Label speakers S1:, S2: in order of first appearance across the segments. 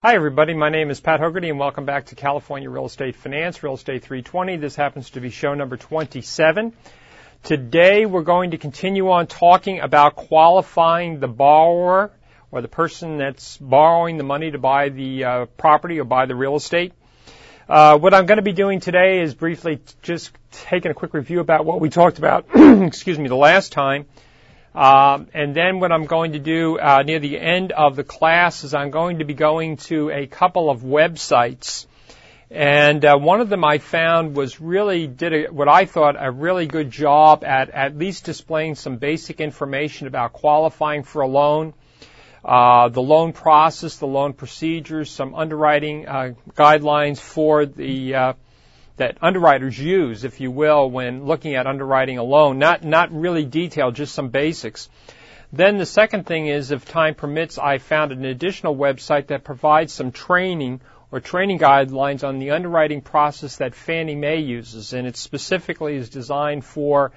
S1: Hi, everybody. My name is Pat Hogarty, and welcome back to California Real Estate Finance, Real Estate 320. This happens to be show number 27. Today, we're going to continue on talking about qualifying the borrower or the person that's borrowing the money to buy the uh, property or buy the real estate. Uh, what I'm going to be doing today is briefly just taking a quick review about what we talked about, excuse me, the last time um, and then what I'm going to do uh, near the end of the class is I'm going to be going to a couple of websites. And uh, one of them I found was really did a, what I thought a really good job at at least displaying some basic information about qualifying for a loan, uh, the loan process, the loan procedures, some underwriting uh, guidelines for the uh, that underwriters use, if you will, when looking at underwriting a loan. Not, not really detailed, just some basics. Then the second thing is, if time permits, I found an additional website that provides some training or training guidelines on the underwriting process that Fannie Mae uses, and it specifically is designed for,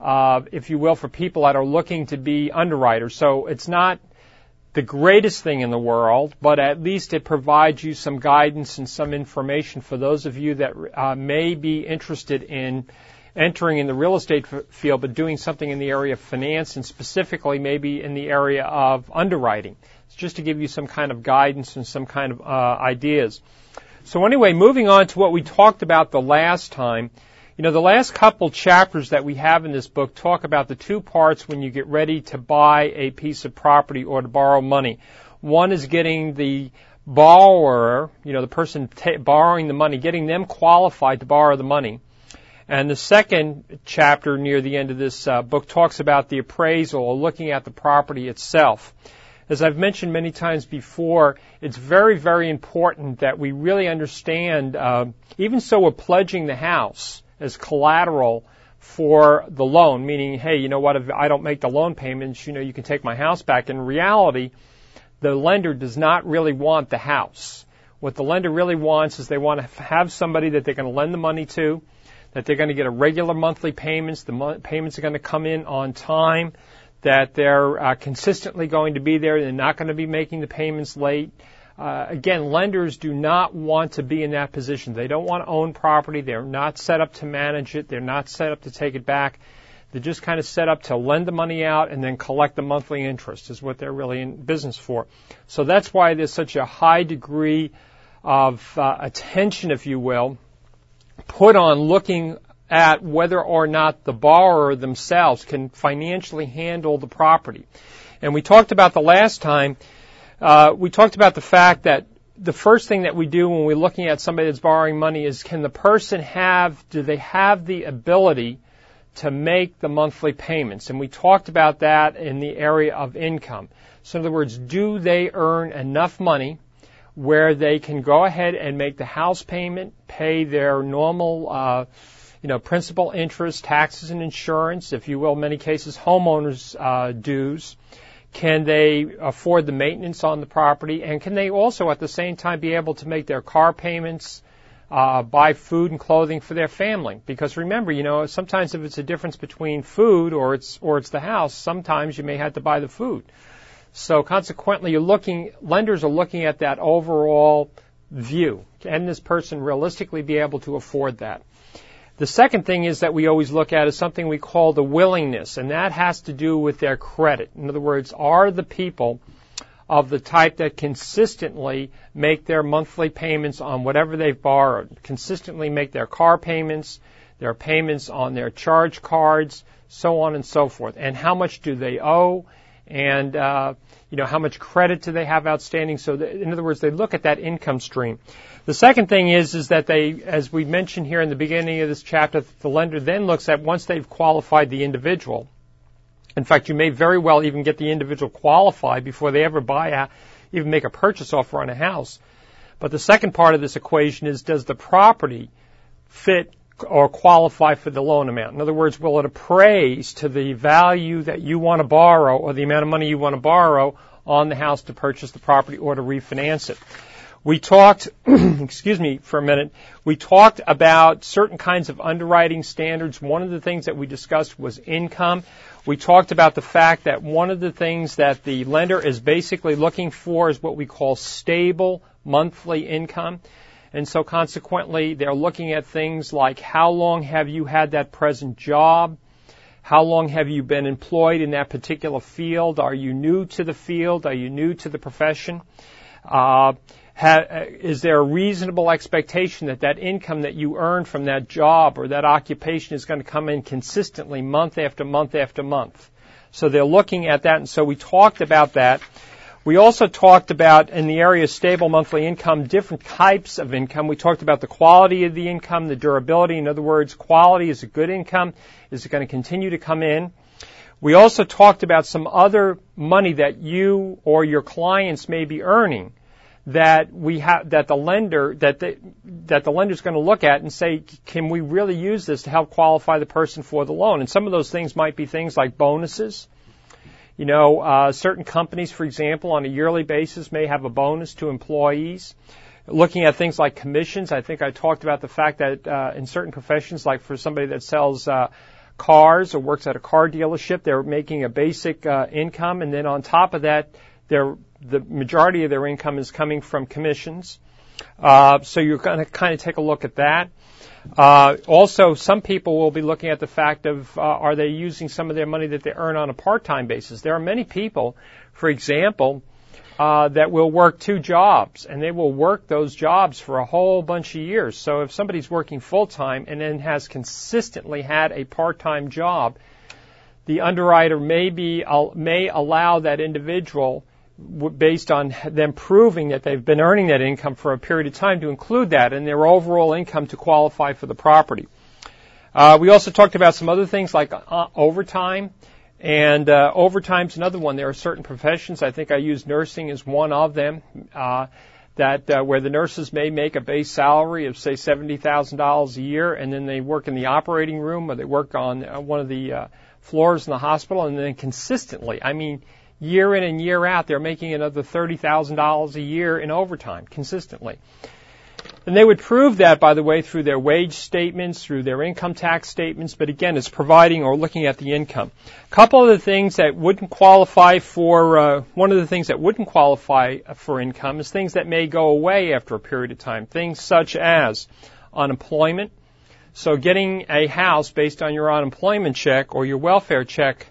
S1: uh, if you will, for people that are looking to be underwriters. So it's not the greatest thing in the world, but at least it provides you some guidance and some information for those of you that uh, may be interested in entering in the real estate f- field, but doing something in the area of finance and specifically maybe in the area of underwriting. It's just to give you some kind of guidance and some kind of uh, ideas. So anyway, moving on to what we talked about the last time. You know, the last couple chapters that we have in this book talk about the two parts when you get ready to buy a piece of property or to borrow money. One is getting the borrower, you know, the person t- borrowing the money, getting them qualified to borrow the money. And the second chapter near the end of this uh, book talks about the appraisal or looking at the property itself. As I've mentioned many times before, it's very, very important that we really understand, uh, even so we're pledging the house, as collateral for the loan, meaning, hey, you know what, if I don't make the loan payments, you know, you can take my house back. In reality, the lender does not really want the house. What the lender really wants is they want to have somebody that they're going to lend the money to, that they're going to get a regular monthly payments, the mo- payments are going to come in on time, that they're uh, consistently going to be there, they're not going to be making the payments late, uh, again, lenders do not want to be in that position. They don't want to own property. They're not set up to manage it. They're not set up to take it back. They're just kind of set up to lend the money out and then collect the monthly interest is what they're really in business for. So that's why there's such a high degree of uh, attention, if you will, put on looking at whether or not the borrower themselves can financially handle the property. And we talked about the last time uh, we talked about the fact that the first thing that we do when we're looking at somebody that's borrowing money is can the person have, do they have the ability to make the monthly payments? And we talked about that in the area of income. So in other words, do they earn enough money where they can go ahead and make the house payment, pay their normal, uh, you know, principal interest, taxes and insurance, if you will, in many cases homeowners uh, dues, can they afford the maintenance on the property? And can they also at the same time be able to make their car payments, uh, buy food and clothing for their family? Because remember, you know, sometimes if it's a difference between food or it's, or it's the house, sometimes you may have to buy the food. So consequently, you're looking, lenders are looking at that overall view. Can this person realistically be able to afford that? The second thing is that we always look at is something we call the willingness, and that has to do with their credit. In other words, are the people of the type that consistently make their monthly payments on whatever they've borrowed, consistently make their car payments, their payments on their charge cards, so on and so forth. And how much do they owe? And uh, you know how much credit do they have outstanding? So, in other words, they look at that income stream. The second thing is, is that they, as we mentioned here in the beginning of this chapter, the lender then looks at once they've qualified the individual. In fact, you may very well even get the individual qualified before they ever buy a, even make a purchase offer on a house. But the second part of this equation is, does the property fit or qualify for the loan amount? In other words, will it appraise to the value that you want to borrow or the amount of money you want to borrow on the house to purchase the property or to refinance it? We talked, excuse me for a minute, we talked about certain kinds of underwriting standards. One of the things that we discussed was income. We talked about the fact that one of the things that the lender is basically looking for is what we call stable monthly income. And so consequently, they're looking at things like how long have you had that present job? How long have you been employed in that particular field? Are you new to the field? Are you new to the profession? Uh, Uh, is there a reasonable expectation that that income that you earn from that job or that occupation is going to come in consistently month after month after month? So they're looking at that, and so we talked about that. We also talked about in the area of stable monthly income, different types of income. We talked about the quality of the income, the durability. In other words, quality is a good income. Is it going to continue to come in? We also talked about some other money that you or your clients may be earning that we have that the lender that the, that the lender's going to look at and say, can we really use this to help qualify the person for the loan? And some of those things might be things like bonuses. You know, uh, certain companies, for example, on a yearly basis may have a bonus to employees. Looking at things like commissions, I think I talked about the fact that uh, in certain professions, like for somebody that sells uh, cars or works at a car dealership, they're making a basic uh, income, and then on top of that, they're, the majority of their income is coming from commissions. Uh, so you're going to kind of take a look at that. Uh, also, some people will be looking at the fact of uh, are they using some of their money that they earn on a part-time basis. There are many people, for example, uh, that will work two jobs, and they will work those jobs for a whole bunch of years. So if somebody's working full-time and then has consistently had a part-time job, the underwriter may be may allow that individual based on them proving that they've been earning that income for a period of time to include that in their overall income to qualify for the property. Uh, we also talked about some other things like uh, overtime. And uh, overtime's another one. There are certain professions. I think I use nursing as one of them. Uh, that uh, where the nurses may make a base salary of say seventy thousand dollars a year, and then they work in the operating room or they work on uh, one of the uh, floors in the hospital, and then consistently, I mean, year in and year out, they're making another $30,000 a year in overtime consistently. And they would prove that, by the way, through their wage statements, through their income tax statements, but again, it's providing or looking at the income. A couple of the things that wouldn't qualify for, uh, one of the things that wouldn't qualify for income is things that may go away after a period of time. Things such as unemployment. So getting a house based on your unemployment check or your welfare check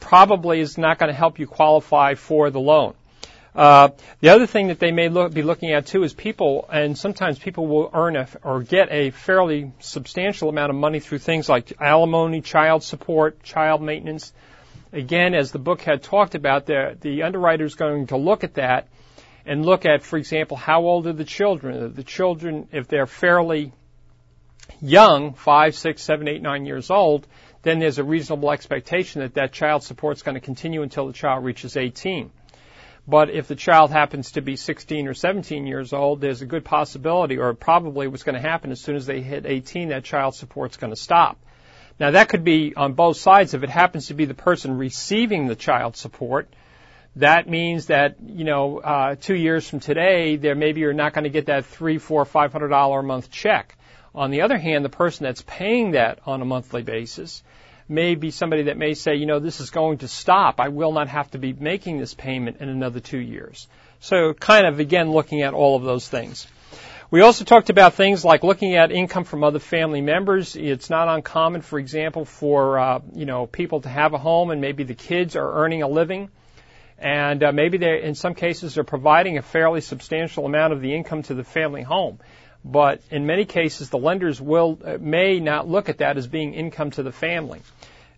S1: probably is not going to help you qualify for the loan. Uh, the other thing that they may look, be looking at too is people, and sometimes people will earn a, or get a fairly substantial amount of money through things like alimony, child support, child maintenance. Again, as the book had talked about, the, the underwriter is going to look at that and look at, for example, how old are the children? The children, if they're fairly young, five, six, seven, eight, nine years old, then there's a reasonable expectation that that child support is going to continue until the child reaches 18. But if the child happens to be 16 or 17 years old, there's a good possibility, or probably what's going to happen as soon as they hit 18, that child support is going to stop. Now that could be on both sides. If it happens to be the person receiving the child support, that means that you know uh, two years from today, there maybe you're not going to get that three, four, five hundred dollar a month check. On the other hand, the person that's paying that on a monthly basis may be somebody that may say, you know, this is going to stop. I will not have to be making this payment in another two years. So kind of again looking at all of those things. We also talked about things like looking at income from other family members. It's not uncommon, for example, for uh, you know people to have a home and maybe the kids are earning a living, and uh, maybe they, in some cases, are providing a fairly substantial amount of the income to the family home but in many cases the lenders will uh, may not look at that as being income to the family.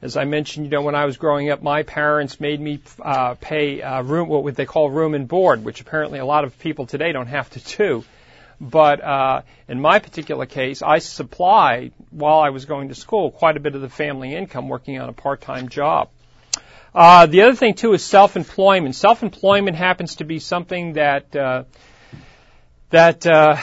S1: As I mentioned, you know, when I was growing up, my parents made me uh, pay uh, room, what they call room and board, which apparently a lot of people today don't have to do. But uh, in my particular case, I supplied while I was going to school quite a bit of the family income, working on a part-time job. Uh, the other thing too is self-employment. Self-employment happens to be something that uh, that uh,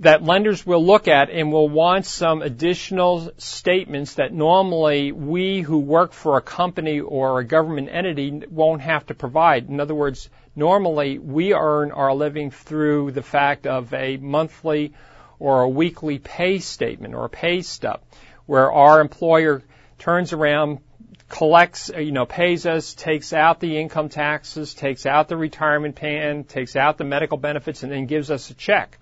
S1: that lenders will look at and will want some additional statements that normally we who work for a company or a government entity won't have to provide. In other words, normally we earn our living through the fact of a monthly or a weekly pay statement or a pay stub where our employer turns around, collects, you know, pays us, takes out the income taxes, takes out the retirement plan, takes out the medical benefits, and then gives us a check.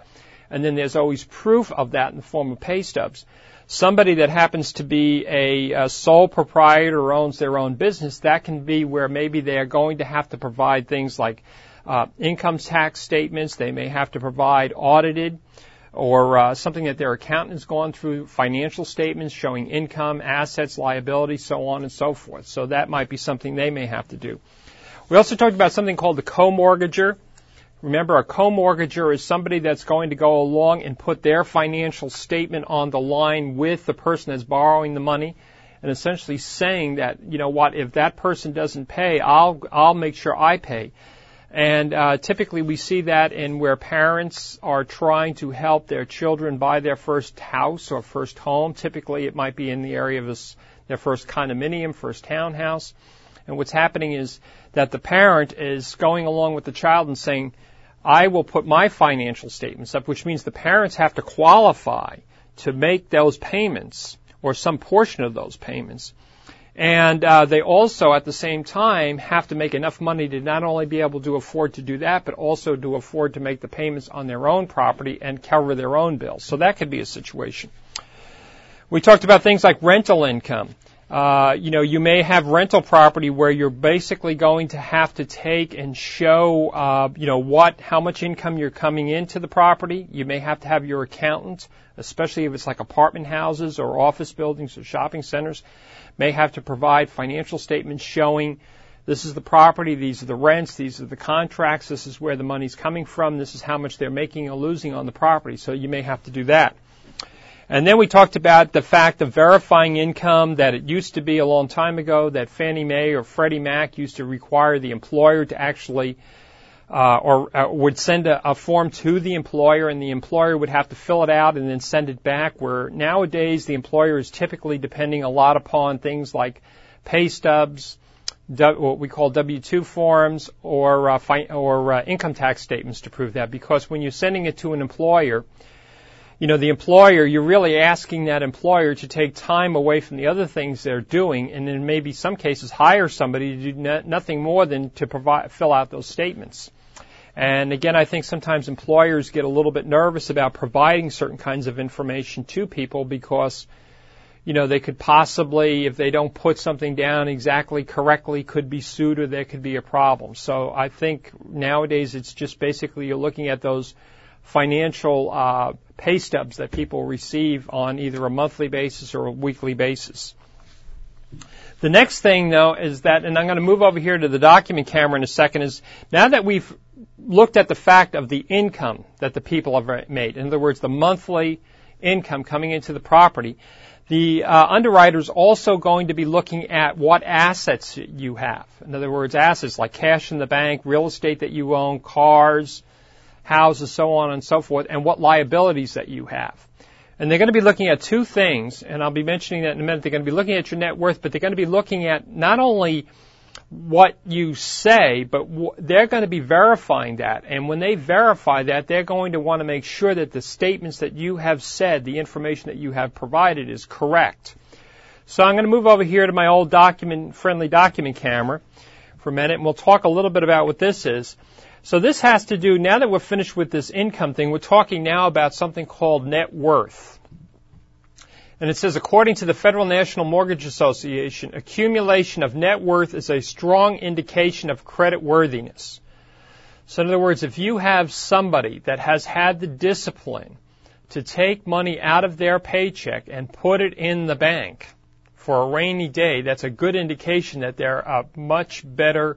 S1: And then there's always proof of that in the form of pay stubs. Somebody that happens to be a, a sole proprietor or owns their own business, that can be where maybe they are going to have to provide things like uh, income tax statements. They may have to provide audited or uh, something that their accountant has gone through financial statements showing income, assets, liabilities, so on and so forth. So that might be something they may have to do. We also talked about something called the co-mortgager. Remember, a co-mortgager is somebody that's going to go along and put their financial statement on the line with the person that's borrowing the money and essentially saying that, you know what, if that person doesn't pay, I'll, I'll make sure I pay. And uh, typically we see that in where parents are trying to help their children buy their first house or first home. Typically it might be in the area of this, their first condominium, first townhouse. And what's happening is that the parent is going along with the child and saying, I will put my financial statements up, which means the parents have to qualify to make those payments or some portion of those payments. And uh, they also, at the same time, have to make enough money to not only be able to afford to do that, but also to afford to make the payments on their own property and cover their own bills. So that could be a situation. We talked about things like rental income. Uh, you know, you may have rental property where you're basically going to have to take and show, uh, you know, what, how much income you're coming into the property. You may have to have your accountant, especially if it's like apartment houses or office buildings or shopping centers may have to provide financial statements showing this is the property, these are the rents, these are the contracts, this is where the money's coming from, this is how much they're making or losing on the property. So you may have to do that. And then we talked about the fact of verifying income that it used to be a long time ago that Fannie Mae or Freddie Mac used to require the employer to actually uh, or uh, would send a, a form to the employer and the employer would have to fill it out and then send it back where nowadays the employer is typically depending a lot upon things like pay stubs, what we call W-2 forms or uh, fi- or uh, income tax statements to prove that. Because when you're sending it to an employer, you know, the employer, you're really asking that employer to take time away from the other things they're doing and in maybe some cases hire somebody to do no- nothing more than to provide, fill out those statements. And again, I think sometimes employers get a little bit nervous about providing certain kinds of information to people because, you know, they could possibly, if they don't put something down exactly correctly, could be sued or there could be a problem. So I think nowadays it's just basically you're looking at those financial uh, pay stubs that people receive on either a monthly basis or a weekly basis. The next thing though is that, and I'm going to move over here to the document camera in a second, is now that we've looked at the fact of the income that the people have made, in other words, the monthly income coming into the property, the uh, underwriter is also going to be looking at what assets you have. In other words, assets like cash in the bank, real estate that you own, cars, houses, so on and so forth, and what liabilities that you have. And they're going to be looking at two things, and I'll be mentioning that in a minute. They're going to be looking at your net worth, but they're going to be looking at not only what you say, but w- they're going to be verifying that. And when they verify that, they're going to want to make sure that the statements that you have said, the information that you have provided is correct. So I'm going to move over here to my old document, friendly document camera for a minute, and we'll talk a little bit about what this is. So this has to do, now that we're finished with this income thing, we're talking now about something called net worth. And it says, according to the Federal National Mortgage Association, accumulation of net worth is a strong indication of credit worthiness. So in other words, if you have somebody that has had the discipline to take money out of their paycheck and put it in the bank for a rainy day, that's a good indication that they're a much better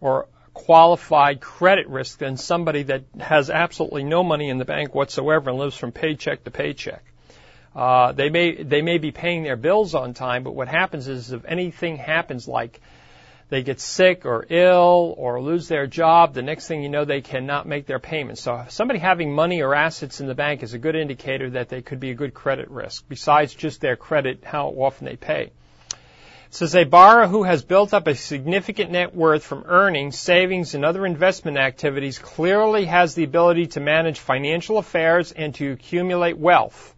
S1: or qualified credit risk than somebody that has absolutely no money in the bank whatsoever and lives from paycheck to paycheck. Uh, they may they may be paying their bills on time, but what happens is if anything happens like they get sick or ill or lose their job, the next thing you know they cannot make their payments. So somebody having money or assets in the bank is a good indicator that they could be a good credit risk, besides just their credit, how often they pay. Says a borrower who has built up a significant net worth from earnings, savings, and other investment activities clearly has the ability to manage financial affairs and to accumulate wealth.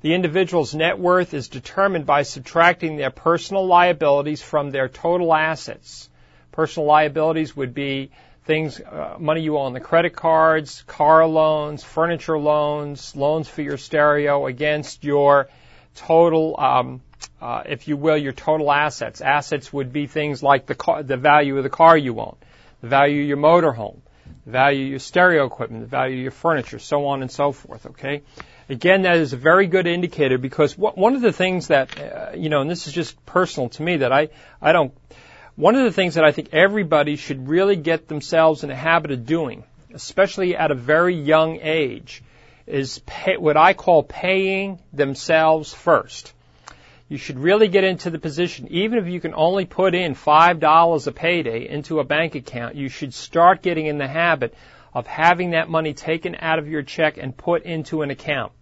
S1: The individual's net worth is determined by subtracting their personal liabilities from their total assets. Personal liabilities would be things, uh, money you owe on the credit cards, car loans, furniture loans, loans for your stereo against your total, um, uh, if you will, your total assets. Assets would be things like the car, the value of the car you own, the value of your motorhome, the value of your stereo equipment, the value of your furniture, so on and so forth. Okay. Again, that is a very good indicator because one of the things that, uh, you know, and this is just personal to me that I, I don't, one of the things that I think everybody should really get themselves in a habit of doing, especially at a very young age, is pay, what I call paying themselves first. You should really get into the position, even if you can only put in $5 a payday into a bank account, you should start getting in the habit of having that money taken out of your check and put into an account.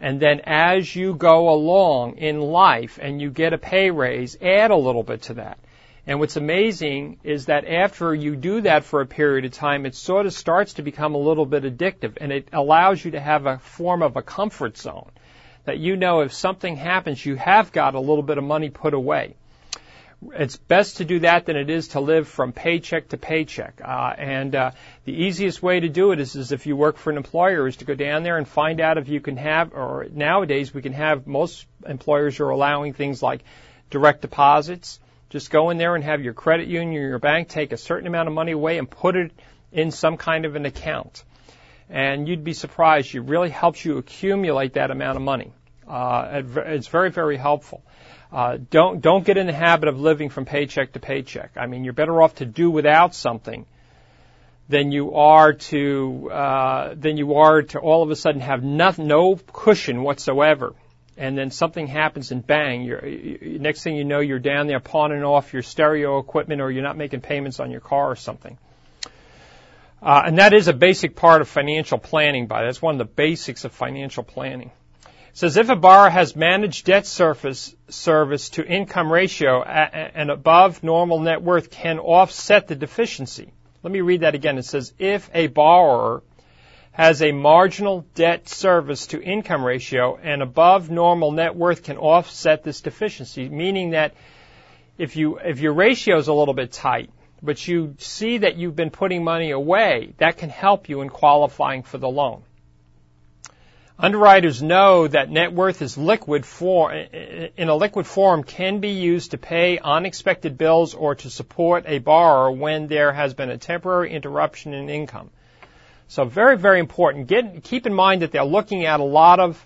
S1: And then as you go along in life and you get a pay raise, add a little bit to that. And what's amazing is that after you do that for a period of time, it sort of starts to become a little bit addictive and it allows you to have a form of a comfort zone that you know if something happens, you have got a little bit of money put away it's best to do that than it is to live from paycheck to paycheck. Uh, and uh, the easiest way to do it is, is if you work for an employer, is to go down there and find out if you can have, or nowadays we can have, most employers are allowing things like direct deposits. Just go in there and have your credit union or your bank take a certain amount of money away and put it in some kind of an account. And you'd be surprised. It really helps you accumulate that amount of money. Uh, it's very, very helpful. Uh, don't don't get in the habit of living from paycheck to paycheck. I mean, you're better off to do without something than you are to uh, than you are to all of a sudden have nothing, no cushion whatsoever, and then something happens and bang, you're, you, next thing you know, you're down there pawning off your stereo equipment, or you're not making payments on your car or something. Uh, and that is a basic part of financial planning. By that's one of the basics of financial planning It says if a borrower has managed debt service, service to income ratio and above normal net worth can offset the deficiency. Let me read that again. It says if a borrower has a marginal debt service to income ratio and above normal net worth can offset this deficiency, meaning that if you if your ratio is a little bit tight, but you see that you've been putting money away, that can help you in qualifying for the loan. Underwriters know that net worth is liquid for, in a liquid form can be used to pay unexpected bills or to support a borrower when there has been a temporary interruption in income. So very, very important. Get, keep in mind that they're looking at a lot of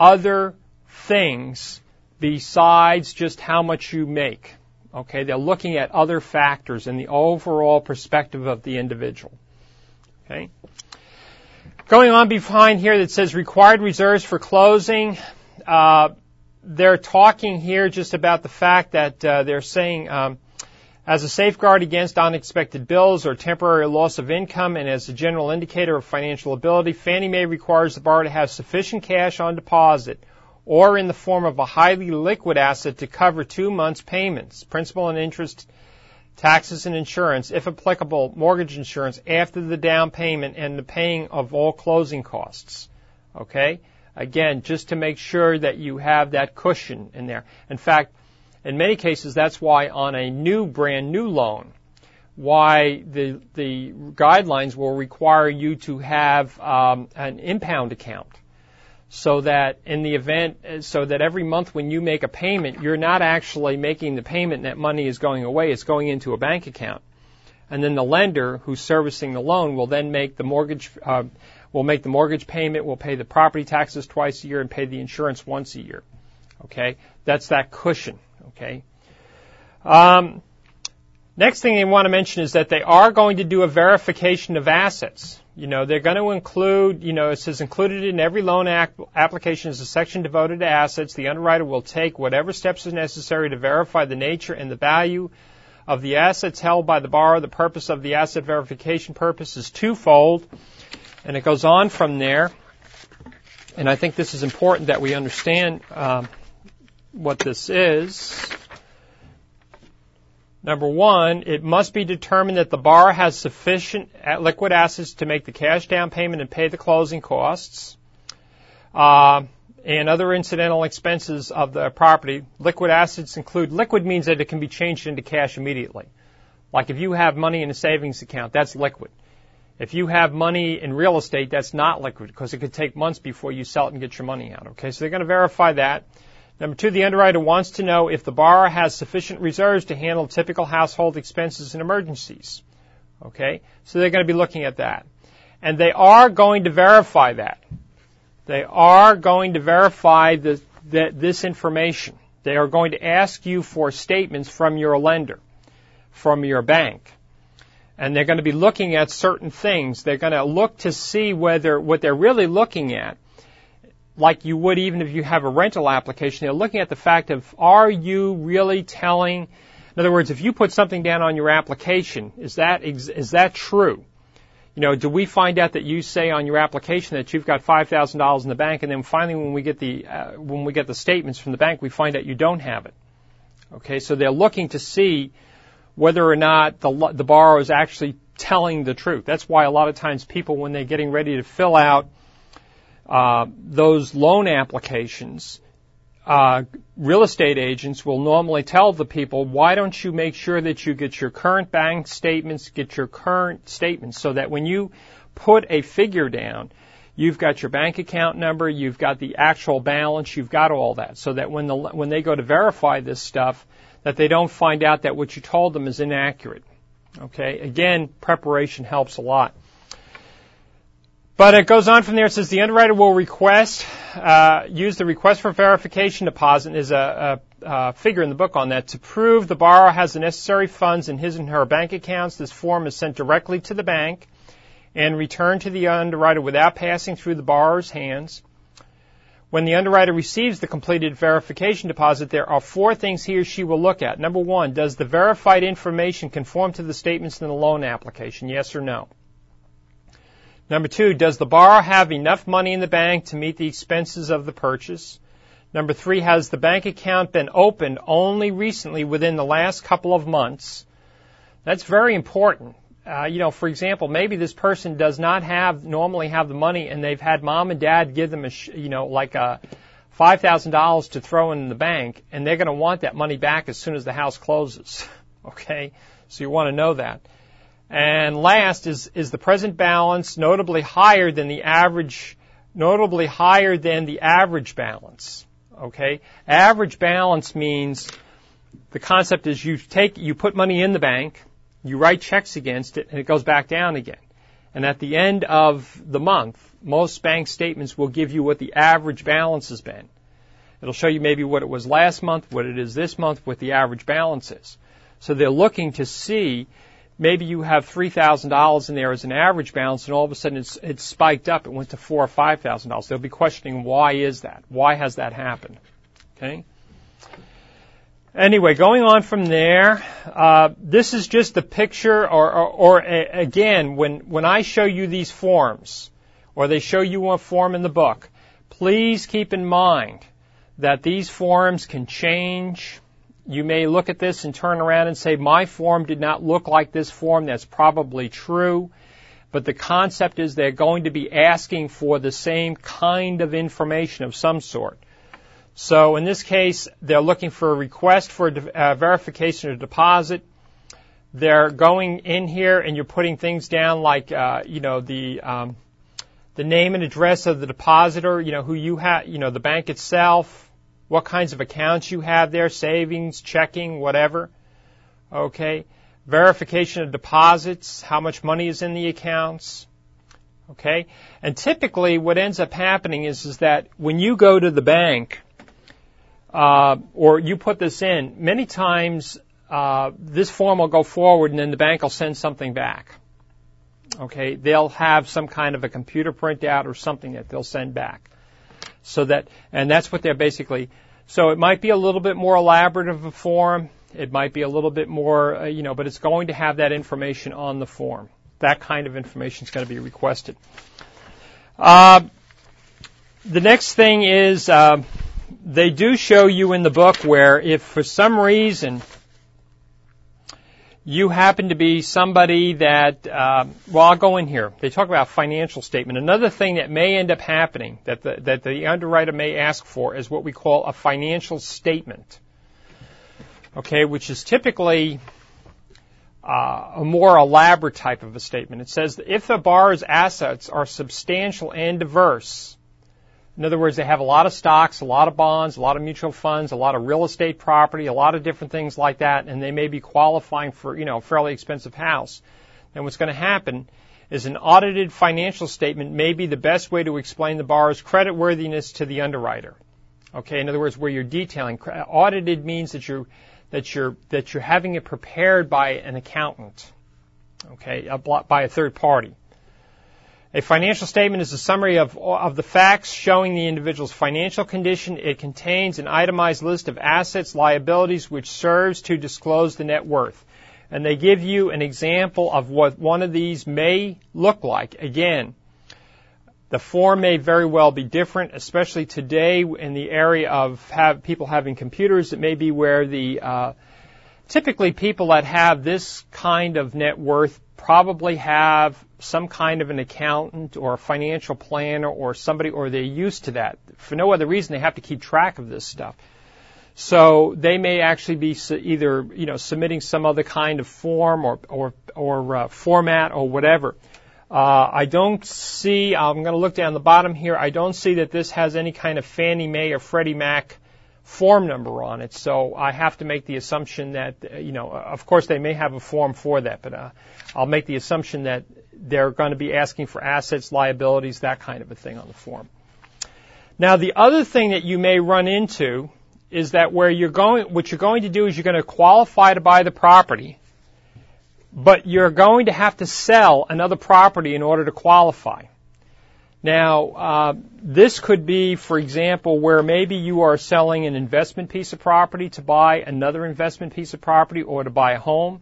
S1: other things besides just how much you make. Okay, they're looking at other factors in the overall perspective of the individual. Okay. Going on behind here that says required reserves for closing. Uh, they're talking here just about the fact that uh, they're saying um, as a safeguard against unexpected bills or temporary loss of income and as a general indicator of financial ability, Fannie Mae requires the borrower to have sufficient cash on deposit or in the form of a highly liquid asset to cover two months' payments, principal and interest taxes and insurance, if applicable, mortgage insurance after the down payment and the paying of all closing costs. Okay? Again, just to make sure that you have that cushion in there. In fact, in many cases, that's why on a new, brand new loan, why the, the guidelines will require you to have um, an impound account so that in the event, so that every month when you make a payment, you're not actually making the payment and that money is going away. It's going into a bank account. And then the lender who's servicing the loan will then make the mortgage, uh, will make the mortgage payment, will pay the property taxes twice a year and pay the insurance once a year. Okay? That's that cushion. Okay? Um, next thing they want to mention is that they are going to do a verification of assets. You know, they're going to include, you know, it says included in every loan application is a section devoted to assets. The underwriter will take whatever steps are necessary to verify the nature and the value of the assets held by the borrower. The purpose of the asset verification purpose is twofold. And it goes on from there. And I think this is important that we understand um, what this is. Number one, it must be determined that the borrower has sufficient liquid assets to make the cash down payment and pay the closing costs. Uh, and other incidental expenses of the property. Liquid assets include liquid means that it can be changed into cash immediately. Like if you have money in a savings account, that's liquid. If you have money in real estate, that's not liquid because it could take months before you sell it and get your money out. Okay, so they're going to verify that. Number two, the underwriter wants to know if the borrower has sufficient reserves to handle typical household expenses and emergencies. Okay, so they're going to be looking at that. And they are going to verify that. They are going to verify the, that this information. They are going to ask you for statements from your lender, from your bank and they're going to be looking at certain things. They're going to look to see whether what they're really looking at, like you would even if you have a rental application, they're looking at the fact of are you really telling, in other words, if you put something down on your application, is that is that true? You know, do we find out that you say on your application that you've got five thousand dollars in the bank, and then finally when we get the uh, when we get the statements from the bank, we find out you don't have it. Okay, so they're looking to see whether or not the, the borrower is actually telling the truth. That's why a lot of times people, when they're getting ready to fill out uh, those loan applications, uh, real estate agents will normally tell the people, why don't you make sure that you get your current bank statements, get your current statements, so that when you put a figure down, you've got your bank account number, you've got the actual balance, you've got all that, so that when the when they go to verify this stuff, that they don't find out that what you told them is inaccurate. Okay, again, preparation helps a lot. But it goes on from there. It says the underwriter will request, uh, use the request for verification deposit is a, a, a, figure in the book on that to prove the borrower has the necessary funds in his and her bank accounts. This form is sent directly to the bank and returned to the underwriter without passing through the borrower's hands. When the underwriter receives the completed verification deposit, there are four things he or she will look at. Number one, does the verified information conform to the statements in the loan application? Yes or no? Number two, does the borrower have enough money in the bank to meet the expenses of the purchase? Number three, has the bank account been opened only recently within the last couple of months? That's very important uh, you know, for example, maybe this person does not have normally have the money, and they've had mom and dad give them a, sh- you know, like a five thousand dollars to throw in the bank, and they're going to want that money back as soon as the house closes. okay, so you want to know that. And last is is the present balance notably higher than the average, notably higher than the average balance. Okay, average balance means the concept is you take you put money in the bank you write checks against it, and it goes back down again. And at the end of the month, most bank statements will give you what the average balance has been. It'll show you maybe what it was last month, what it is this month, what the average balance is. So they're looking to see maybe you have $3,000 in there as an average balance and all of a sudden it's, it's spiked up. It went to four or $5,000. They'll be questioning why is that? Why has that happened? Okay? Anyway, going on from there, uh, this is just a picture, or, or, or a, again, when when I show you these forms, or they show you a form in the book, please keep in mind that these forms can change. You may look at this and turn around and say, my form did not look like this form. That's probably true. But the concept is they're going to be asking for the same kind of information of some sort. So in this case, they're looking for a request for a uh, verification of deposit. They're going in here and you're putting things down like, uh, you know, the, um, the name and address of the depositor, you know, who you have, you know, the bank itself, what kinds of accounts you have there, savings, checking, whatever. Okay. Verification of deposits, how much money is in the accounts. Okay. And typically what ends up happening is, is that when you go to the bank, uh, or you put this in, many times uh, this form will go forward and then the bank will send something back. Okay, they'll have some kind of a computer printout or something that they'll send back. So that, and that's what they're basically, so it might be a little bit more elaborate of a form. It might be a little bit more, uh, you know, but it's going to have that information on the form. That kind of information is going to be requested. Uh, the next thing is, uh, they do show you in the book where if for some reason you happen to be somebody that, uh, well, I'll go in here. They talk about financial statement. Another thing that may end up happening that the, that the underwriter may ask for is what we call a financial statement. Okay, which is typically uh, a more elaborate type of a statement. It says that if the borrower's assets are substantial and diverse, in other words, they have a lot of stocks, a lot of bonds, a lot of mutual funds, a lot of real estate property, a lot of different things like that, and they may be qualifying for, you know, a fairly expensive house. And what's going to happen is an audited financial statement may be the best way to explain the borrower's creditworthiness to the underwriter. Okay, in other words, where you're detailing. Audited means that you're that you're that you're having it prepared by an accountant, okay, by a third party. A financial statement is a summary of, of the facts showing the individual's financial condition. It contains an itemized list of assets, liabilities, which serves to disclose the net worth. And they give you an example of what one of these may look like. Again, the form may very well be different, especially today in the area of have people having computers. It may be where the uh, typically people that have this kind of net worth probably have some kind of an accountant or a financial planner or somebody, or they're used to that. For no other reason, they have to keep track of this stuff. So they may actually be either, you know, submitting some other kind of form or or or uh, format or whatever. Uh, I don't see, I'm going to look down the bottom here, I don't see that this has any kind of Fannie Mae or Freddie Mac form number on it. So I have to make the assumption that, you know, of course they may have a form for that, but uh, I'll make the assumption that they're going to be asking for assets, liabilities, that kind of a thing on the form. Now the other thing that you may run into is that where you're going, what you're going to do is you're going to qualify to buy the property, but you're going to have to sell another property in order to qualify. Now, uh, this could be, for example, where maybe you are selling an investment piece of property to buy another investment piece of property or to buy a home.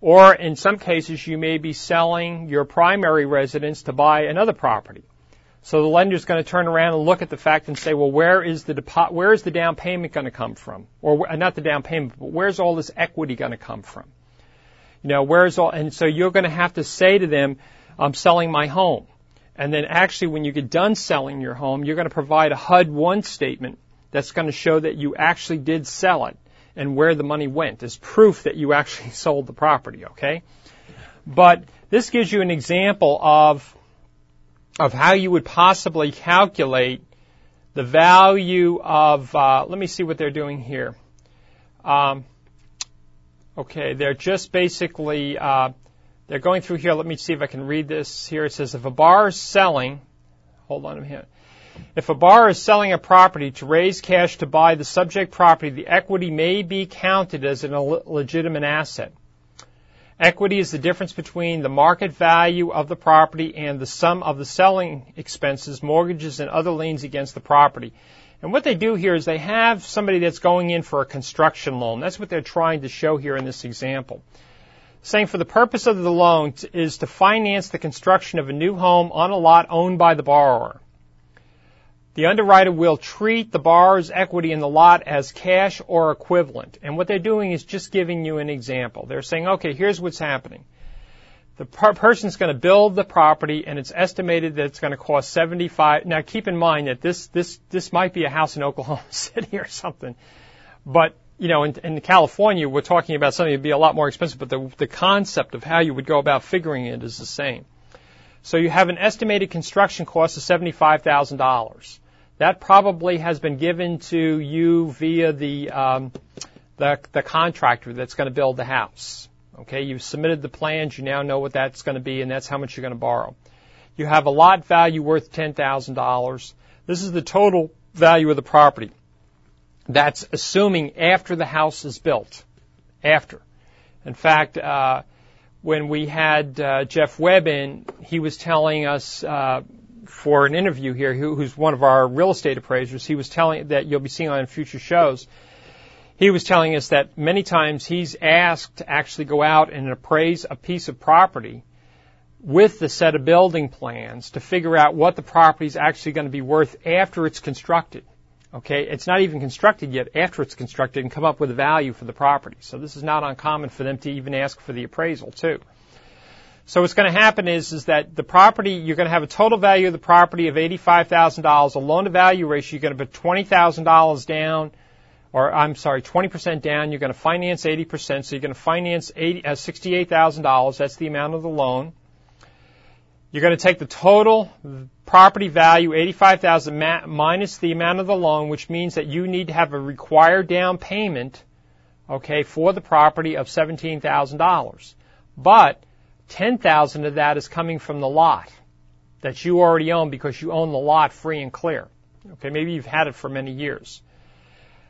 S1: Or in some cases, you may be selling your primary residence to buy another property. So the lender is going to turn around and look at the fact and say, well, where is the depo- where is the down payment going to come from? Or not the down payment, but where's all this equity going to come from? You know, where's all, and so you're going to have to say to them, I'm selling my home. And then actually when you get done selling your home, you're going to provide a HUD 1 statement that's going to show that you actually did sell it and where the money went as proof that you actually sold the property, okay? But this gives you an example of, of how you would possibly calculate the value of, uh, let me see what they're doing here. Um, Okay, they're just basically uh, they're going through here. Let me see if I can read this here. It says if a bar is selling, hold on a minute. If a bar is selling a property to raise cash to buy the subject property, the equity may be counted as a legitimate asset. Equity is the difference between the market value of the property and the sum of the selling expenses, mortgages, and other liens against the property. And what they do here is they have somebody that's going in for a construction loan. That's what they're trying to show here in this example. Saying for the purpose of the loan is to finance the construction of a new home on a lot owned by the borrower. The underwriter will treat the borrower's equity in the lot as cash or equivalent. And what they're doing is just giving you an example. They're saying, okay, here's what's happening the per- person's going to build the property and it's estimated that it's going to cost 75 now keep in mind that this this this might be a house in Oklahoma City or something but you know in, in California we're talking about something that'd be a lot more expensive but the the concept of how you would go about figuring it is the same so you have an estimated construction cost of $75,000 that probably has been given to you via the um, the, the contractor that's going to build the house Okay, you've submitted the plans, you now know what that's going to be, and that's how much you're going to borrow. You have a lot value worth $10,000. This is the total value of the property. That's assuming after the house is built. After. In fact, uh, when we had uh, Jeff Webb in, he was telling us uh, for an interview here, who, who's one of our real estate appraisers, he was telling that you'll be seeing on future shows he was telling us that many times he's asked to actually go out and appraise a piece of property with the set of building plans to figure out what the property is actually going to be worth after it's constructed. Okay, it's not even constructed yet. After it's constructed, and come up with a value for the property. So this is not uncommon for them to even ask for the appraisal too. So what's going to happen is, is that the property, you're going to have a total value of the property of $85,000. A loan to value ratio, you're going to put $20,000 down, or I'm sorry, 20% down. You're going to finance 80%. So you're going to finance 80, uh, $68,000. That's the amount of the loan. You're going to take the total property value, 85,000 ma- minus the amount of the loan, which means that you need to have a required down payment, okay, for the property of $17,000. But 10,000 of that is coming from the lot that you already own because you own the lot free and clear. Okay, maybe you've had it for many years.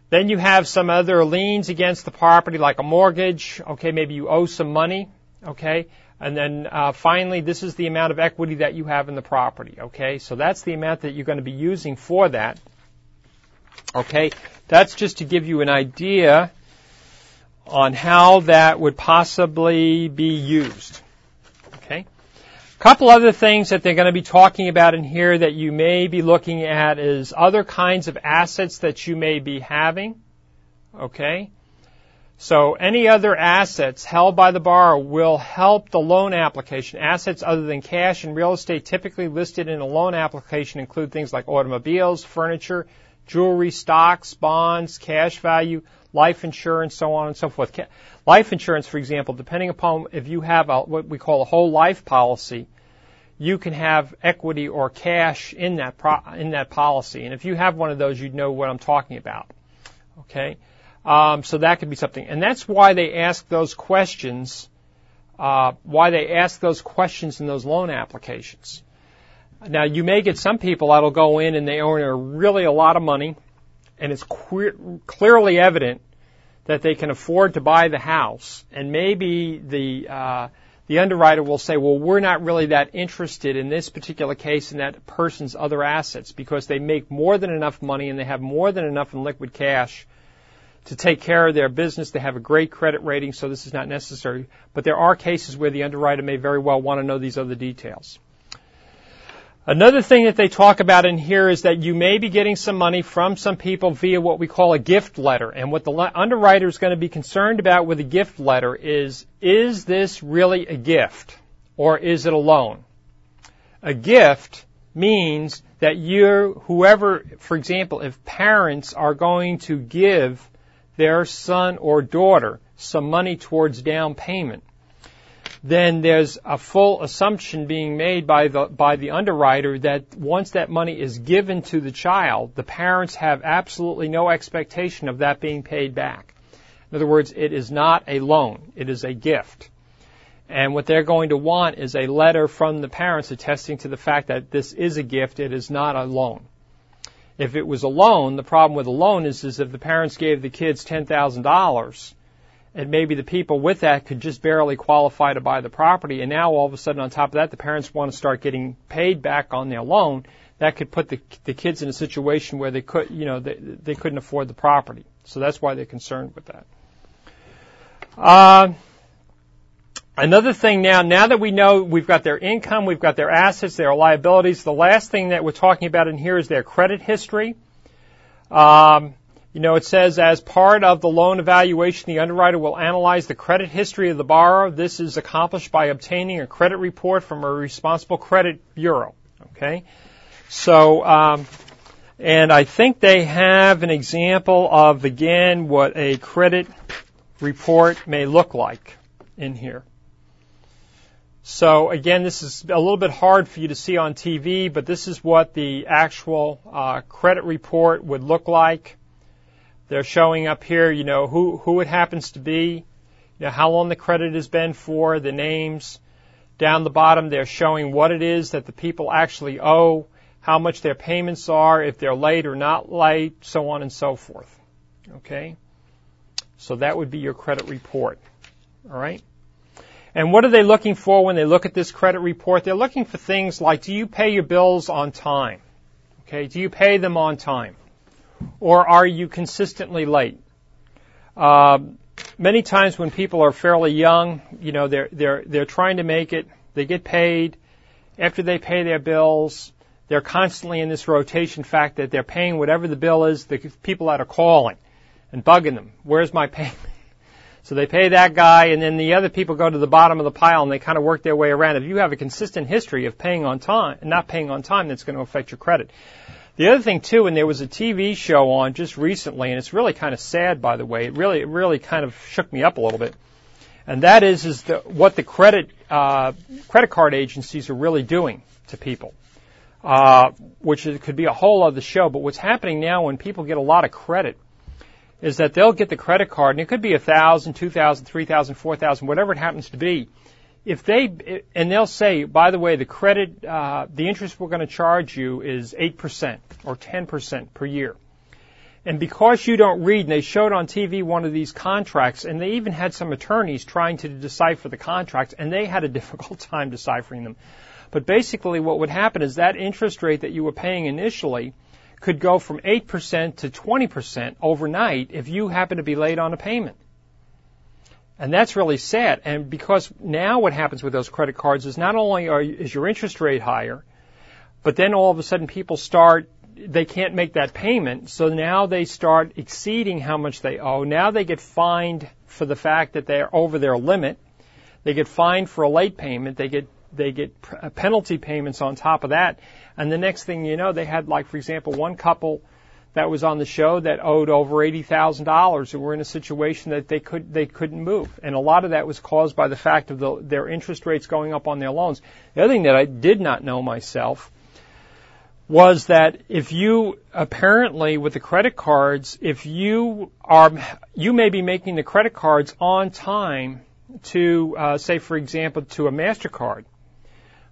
S1: Then you have some other liens against the property like a mortgage. Okay, maybe you owe some money. Okay, and then uh, finally, this is the amount of equity that you have in the property. Okay, so that's the amount that you're going to be using for that. Okay, that's just to give you an idea on how that would possibly be used. Okay. A couple other things that they're going to be talking about in here that you may be looking at is other kinds of assets that you may be having. Okay. So any other assets held by the borrower will help the loan application. Assets other than cash and real estate typically listed in a loan application include things like automobiles, furniture, jewelry, stocks, bonds, cash value, life insurance, so on and so forth. Life insurance, for example, depending upon if you have a, what we call a whole life policy, you can have equity or cash in that pro, in that policy. And if you have one of those, you'd know what I'm talking about. Okay, um, so that could be something, and that's why they ask those questions. Uh, why they ask those questions in those loan applications. Now, you may get some people that'll go in and they own a really a lot of money, and it's que- clearly evident that they can afford to buy the house, and maybe the uh, the underwriter will say, well, we're not really that interested in this particular case in that person's other assets because they make more than enough money and they have more than enough in liquid cash to take care of their business. They have a great credit rating, so this is not necessary. But there are cases where the underwriter may very well want to know these other details. Another thing that they talk about in here is that you may be getting some money from some people via what we call a gift letter. And what the underwriter is going to be concerned about with a gift letter is, is this really a gift or is it a loan? A gift means that you, whoever, for example, if parents are going to give their son or daughter some money towards down payment, then there's a full assumption being made by the by the underwriter that once that money is given to the child, the parents have absolutely no expectation of that being paid back. In other words, it is not a loan, it is a gift. And what they're going to want is a letter from the parents attesting to the fact that this is a gift, it is not a loan. If it was a loan, the problem with a loan is, is if the parents gave the kids $10,000, and maybe the people with that could just barely qualify to buy the property, and now all of a sudden on top of that, the parents want to start getting paid back on their loan. That could put the the kids in a situation where they could, you know, they they couldn't afford the property. So that's why they're concerned with that. Uh, Another thing now, now that we know we've got their income, we've got their assets, their liabilities, the last thing that we're talking about in here is their credit history. Um, you know, it says as part of the loan evaluation, the underwriter will analyze the credit history of the borrower. This is accomplished by obtaining a credit report from a responsible credit bureau. Okay, so um, and I think they have an example of again what a credit report may look like in here. So again, this is a little bit hard for you to see on TV, but this is what the actual uh, credit report would look like. They're showing up here, you know, who, who it happens to be, you know, how long the credit has been for, the names. Down the bottom, they're showing what it is that the people actually owe, how much their payments are, if they're late or not late, so on and so forth. Okay? So that would be your credit report. All right? And what are they looking for when they look at this credit report? They're looking for things like, do you pay your bills on time? Okay, do you pay them on time? or are you consistently late? Uh, many times when people are fairly young, you know, they're they're they're trying to make it. They get paid. After they pay their bills, they're constantly in this rotation fact that they're paying whatever the bill is, the people that are calling and bugging them. Where's my payment? So they pay that guy and then the other people go to the bottom of the pile and they kind of work their way around. If you have a consistent history of paying on time and not paying on time, that's going to affect your credit. The other thing too, and there was a TV show on just recently, and it's really kind of sad, by the way. It really, it really kind of shook me up a little bit. And that is, is the, what the credit, uh, credit card agencies are really doing to people. Uh, which is, could be a whole other show, but what's happening now when people get a lot of credit is that they'll get the credit card, and it could be a thousand, two thousand, three thousand, four thousand, whatever it happens to be, if they and they'll say, by the way, the credit, uh, the interest we're going to charge you is eight percent or ten percent per year. And because you don't read, and they showed on TV one of these contracts, and they even had some attorneys trying to decipher the contracts, and they had a difficult time deciphering them. But basically, what would happen is that interest rate that you were paying initially could go from 8% to 20% overnight if you happen to be late on a payment. And that's really sad. And because now what happens with those credit cards is not only are, is your interest rate higher, but then all of a sudden people start, they can't make that payment. So now they start exceeding how much they owe. Now they get fined for the fact that they're over their limit. They get fined for a late payment. They get, they get penalty payments on top of that. And the next thing you know, they had like, for example, one couple, that was on the show that owed over eighty thousand dollars and were in a situation that they could they couldn't move, and a lot of that was caused by the fact of the, their interest rates going up on their loans. The other thing that I did not know myself was that if you apparently with the credit cards, if you are you may be making the credit cards on time to uh, say for example to a Mastercard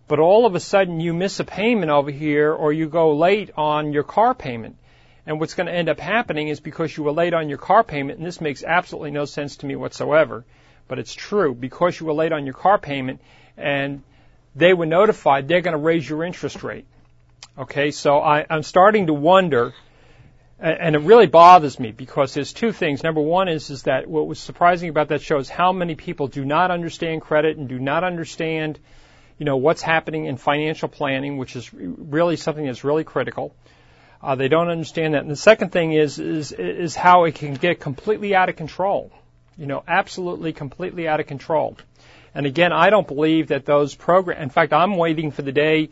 S1: but all of a sudden you miss a payment over here or you go late on your car payment. And what's going to end up happening is because you were late on your car payment, and this makes absolutely no sense to me whatsoever, but it's true, because you were late on your car payment and they were notified, they're going to raise your interest rate. Okay, so I, I'm starting to wonder, and it really bothers me because there's two things. Number one is, is that what was surprising about that show is how many people do not understand credit and do not understand, you know, what's happening in financial planning, which is really something that's really critical. Uh, they don't understand that. And the second thing is, is, is how it can get completely out of control. You know, absolutely completely out of control. And again, I don't believe that those programs, in fact, I'm waiting for the day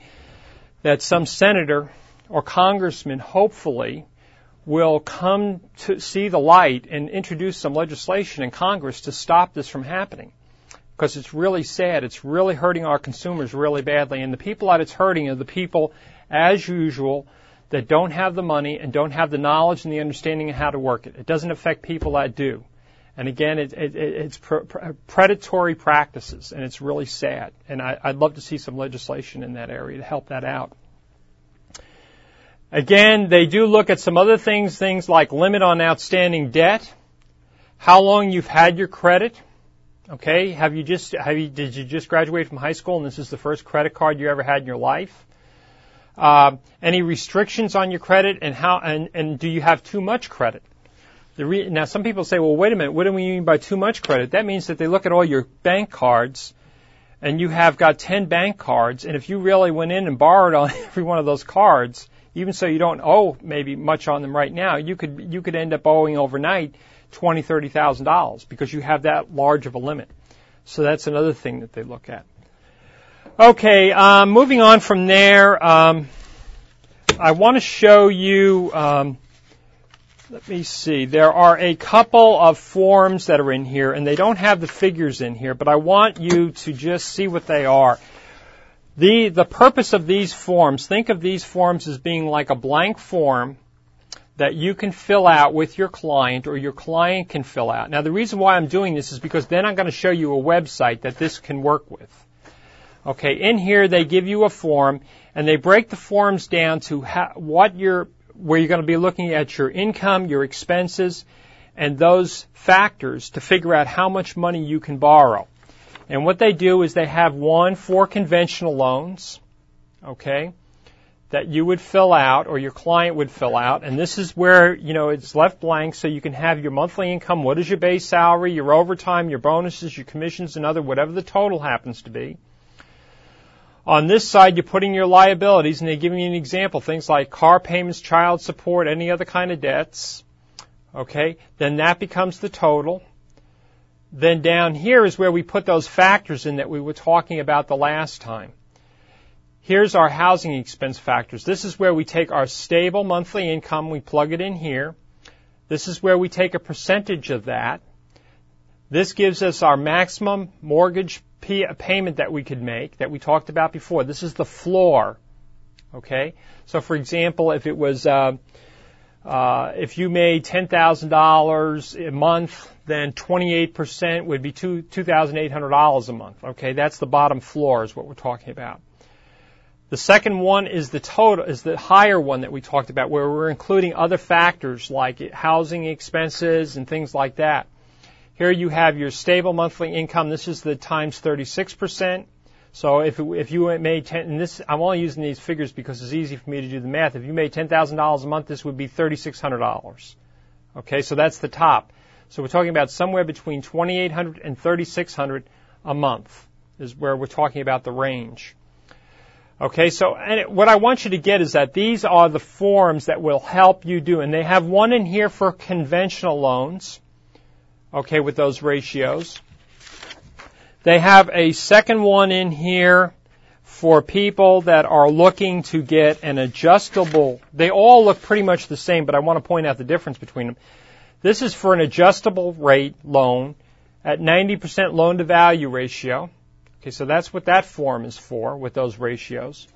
S1: that some senator or congressman, hopefully, will come to see the light and introduce some legislation in Congress to stop this from happening. Because it's really sad. It's really hurting our consumers really badly. And the people that it's hurting are the people, as usual, that don't have the money and don't have the knowledge and the understanding of how to work it. It doesn't affect people that do. And again, it, it, it's predatory practices, and it's really sad. And I, I'd love to see some legislation in that area to help that out. Again, they do look at some other things, things like limit on outstanding debt, how long you've had your credit. Okay, have you just have you did you just graduate from high school and this is the first credit card you ever had in your life? Uh, any restrictions on your credit, and how and, and do you have too much credit? Re- now, some people say, well, wait a minute, what do we mean by too much credit? That means that they look at all your bank cards, and you have got 10 bank cards, and if you really went in and borrowed on every one of those cards, even so you don't owe maybe much on them right now, you could you could end up owing overnight twenty, thirty thousand dollars because you have that large of a limit. So that's another thing that they look at. Okay, um, moving on from there, um, I want to show you. Um, let me see. There are a couple of forms that are in here, and they don't have the figures in here, but I want you to just see what they are. The the purpose of these forms. Think of these forms as being like a blank form that you can fill out with your client or your client can fill out. Now the reason why I'm doing this is because then I'm going to show you a website that this can work with. Okay, in here they give you a form and they break the forms down to how, what you're, where you're going to be looking at your income, your expenses, and those factors to figure out how much money you can borrow. And what they do is they have one for conventional loans, okay, that you would fill out or your client would fill out. And this is where, you know, it's left blank so you can have your monthly income, what is your base salary, your overtime, your bonuses, your commissions, and other, whatever the total happens to be. On this side, you're putting your liabilities, and they're giving you an example, things like car payments, child support, any other kind of debts. Okay, then that becomes the total. Then down here is where we put those factors in that we were talking about the last time. Here's our housing expense factors. This is where we take our stable monthly income, we plug it in here. This is where we take a percentage of that. This gives us our maximum mortgage payment that we could make that we talked about before. This is the floor. Okay? So for example, if it was, uh, uh, if you made $10,000 a month, then 28% would be two, $2,800 a month. Okay? That's the bottom floor is what we're talking about. The second one is the total, is the higher one that we talked about where we're including other factors like housing expenses and things like that. Here you have your stable monthly income. This is the times 36%. So if, if you made 10, and this, I'm only using these figures because it's easy for me to do the math. If you made $10,000 a month, this would be $3,600. Okay, so that's the top. So we're talking about somewhere between 2,800 and 3,600 a month is where we're talking about the range. Okay, so what I want you to get is that these are the forms that will help you do, and they have one in here for conventional loans okay, with those ratios. They have a second one in here for people that are looking to get an adjustable. They all look pretty much the same, but I want to point out the difference between them. This is for an adjustable rate loan at 90% loan to value ratio. Okay, so that's what that form is for with those ratios.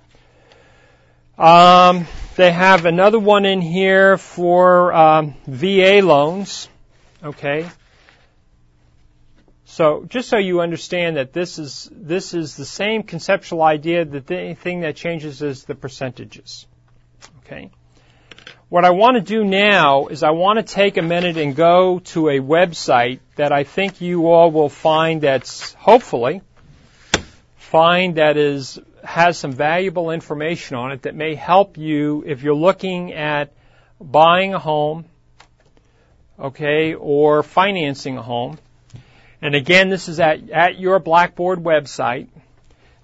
S1: Um, they have another one in here for um, VA loans. Okay, so just so you understand that this is this is the same conceptual idea. The thing that changes is the percentages. Okay. What I want to do now is I want to take a minute and go to a website that I think you all will find that's hopefully find that is has some valuable information on it that may help you if you're looking at buying a home, okay, or financing a home. And again, this is at, at your Blackboard website.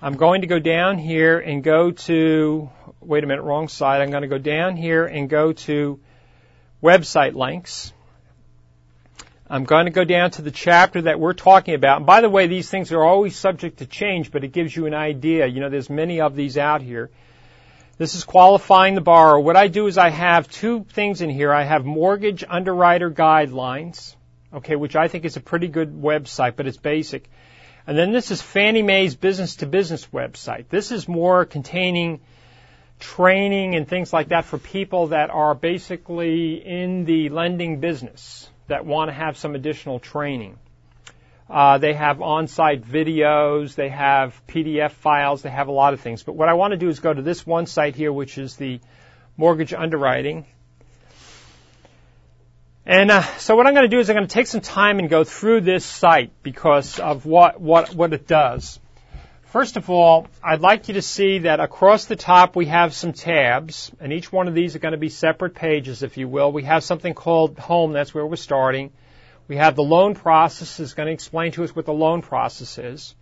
S1: I'm going to go down here and go to, wait a minute, wrong side. I'm going to go down here and go to website links. I'm going to go down to the chapter that we're talking about. And by the way, these things are always subject to change, but it gives you an idea. You know, there's many of these out here. This is qualifying the borrower. What I do is I have two things in here. I have mortgage underwriter guidelines okay, which I think is a pretty good website, but it's basic. And then this is Fannie Mae's business to business website. This is more containing training and things like that for people that are basically in the lending business that want to have some additional training. Uh, they have on-site videos, they have PDF files, they have a lot of things. But what I want to do is go to this one site here, which is the mortgage underwriting, and uh, so what I'm going to do is I'm going to take some time and go through this site because of what, what, what it does. First of all, I'd like you to see that across the top we have some tabs, and each one of these are going to be separate pages, if you will. We have something called Home, that's where we're starting. We have the loan process, is going to explain to us what the loan process is.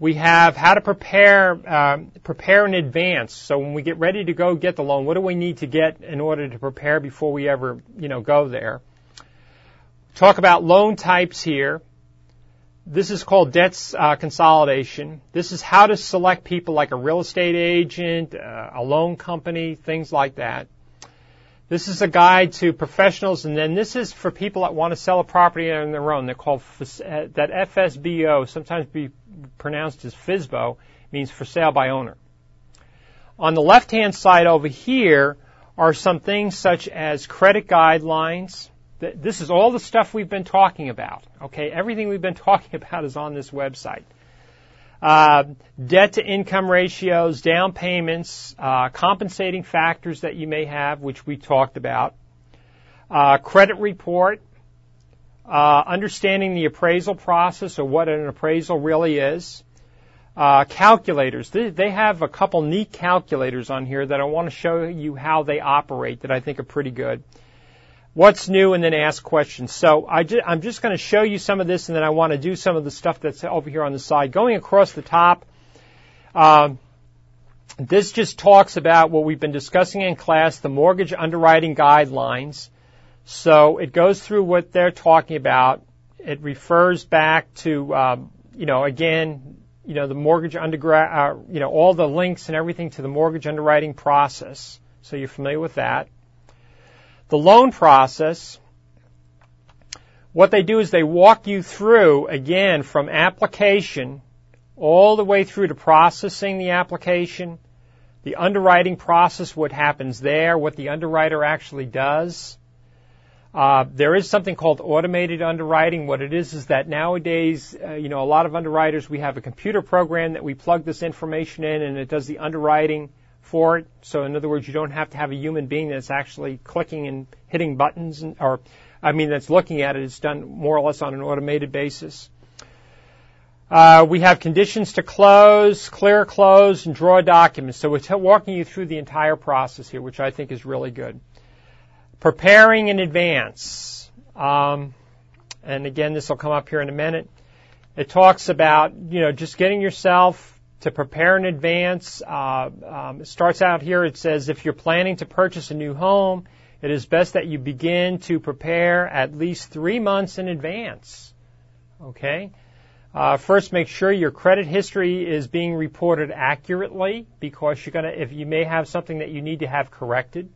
S1: We have how to prepare uh, prepare in advance. So when we get ready to go get the loan, what do we need to get in order to prepare before we ever you know go there? Talk about loan types here. This is called debt uh, consolidation. This is how to select people like a real estate agent, uh, a loan company, things like that. This is a guide to professionals, and then this is for people that want to sell a property on their own. They're called uh, that FSBO, sometimes be pronounced as FSBO, means for sale by owner. On the left-hand side over here are some things such as credit guidelines. This is all the stuff we've been talking about. Okay, everything we've been talking about is on this website. Uh, debt to income ratios, down payments, uh, compensating factors that you may have, which we talked about, uh, credit report, uh, understanding the appraisal process or what an appraisal really is, uh, calculators. They, they have a couple neat calculators on here that I want to show you how they operate that I think are pretty good what's new and then ask questions. So I ju- I'm just going to show you some of this and then I want to do some of the stuff that's over here on the side. Going across the top, um, this just talks about what we've been discussing in class, the mortgage underwriting guidelines. So it goes through what they're talking about. It refers back to, um, you know, again, you know, the mortgage undergrad, uh, you know, all the links and everything to the mortgage underwriting process. So you're familiar with that. The loan process, what they do is they walk you through, again, from application all the way through to processing the application, the underwriting process, what happens there, what the underwriter actually does. Uh, there is something called automated underwriting. What it is is that nowadays, uh, you know, a lot of underwriters, we have a computer program that we plug this information in and it does the underwriting for it. So in other words, you don't have to have a human being that's actually clicking and hitting buttons and, or, I mean, that's looking at it. It's done more or less on an automated basis. Uh, we have conditions to close, clear close, and draw documents. So we're t- walking you through the entire process here, which I think is really good. Preparing in advance. Um, and again, this will come up here in a minute. It talks about, you know, just getting yourself to prepare in advance. Uh, um, it starts out here, it says if you're planning to purchase a new home, it is best that you begin to prepare at least three months in advance. Okay? Uh, first, make sure your credit history is being reported accurately because you're gonna, if you may have something that you need to have corrected.